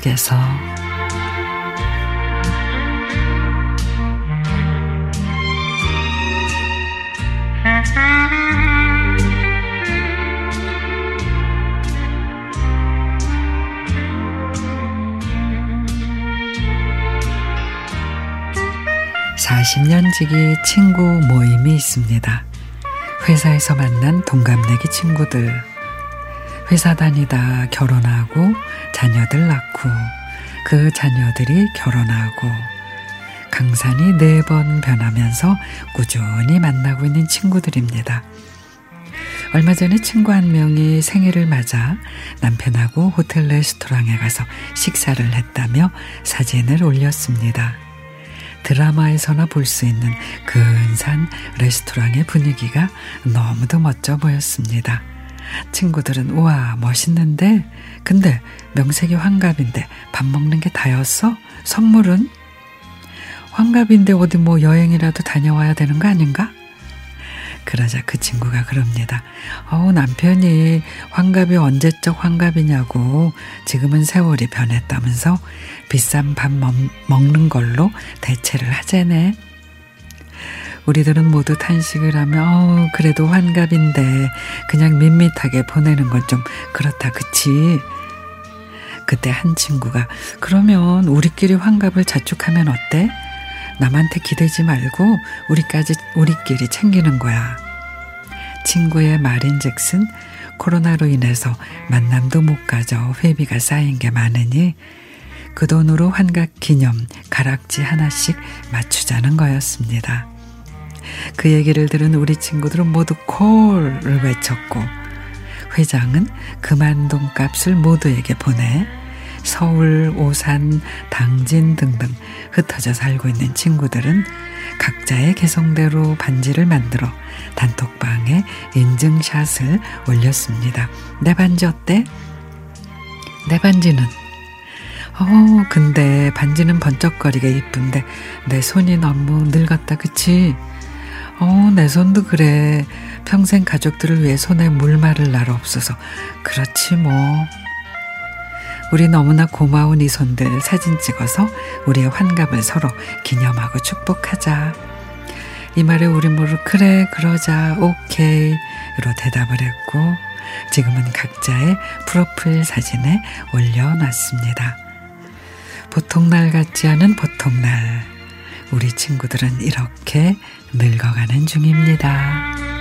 만나서 사십 년 지기 친구 모임이 있습니다. 회사에서 만난 동갑내기 친구들. 회사 다니다 결혼하고 자녀들 낳고 그 자녀들이 결혼하고 강산이 네 번 변하면서 꾸준히 만나고 있는 친구들입니다. 얼마 전에 친구 한 명이 생일을 맞아 남편하고 호텔 레스토랑에 가서 식사를 했다며 사진을 올렸습니다. 드라마에서나 볼 수 있는 근사한 레스토랑의 분위기가 너무도 멋져 보였습니다. 친구들은 우와 멋있는데 근데 명색이 환갑인데 밥 먹는 게 다였어? 선물은? 환갑인데 어디 뭐 여행이라도 다녀와야 되는 거 아닌가? 그러자 그 친구가 그럽니다. 어우, 남편이 환갑이 언제적 환갑이냐고 지금은 세월이 변했다면서 비싼 밥 먹, 먹는 걸로 대체를 하재네. 우리들은 모두 탄식을 하며 어 그래도 환갑인데 그냥 밋밋하게 보내는 건 좀 그렇다 그치 그때 한 친구가 그러면 우리끼리 환갑을 자축하면 어때? 남한테 기대지 말고 우리까지 우리끼리 챙기는 거야. 친구의 말인즉슨 코로나로 인해서 만남도 못 가져 회비가 쌓인 게 많으니 그 돈으로 환갑 기념 가락지 하나씩 맞추자는 거였습니다. 그 얘기를 들은 우리 친구들은 모두 콜을 외쳤고 회장은 그만 돈값을 모두에게 보내 서울, 오산, 당진 등등 흩어져 살고 있는 친구들은 각자의 개성대로 반지를 만들어 단톡방에 인증샷을 올렸습니다. 내 반지 어때? 내 반지는 어, 근데 반지는 번쩍거리게 이쁜데 내 손이 너무 늙었다, 그치? 어, 내 손도 그래. 평생 가족들을 위해 손에 물 마를 날 없어서. 그렇지, 뭐. 우리 너무나 고마운 이 손들 사진 찍어서 우리의 환갑을 서로 기념하고 축복하자. 이 말에 우리 모두 그래, 그러자, 오케이. 로 대답을 했고, 지금은 각자의 프로필 사진에 올려놨습니다. 보통날 같지 않은 보통날. 우리 친구들은 이렇게 늙어가는 중입니다.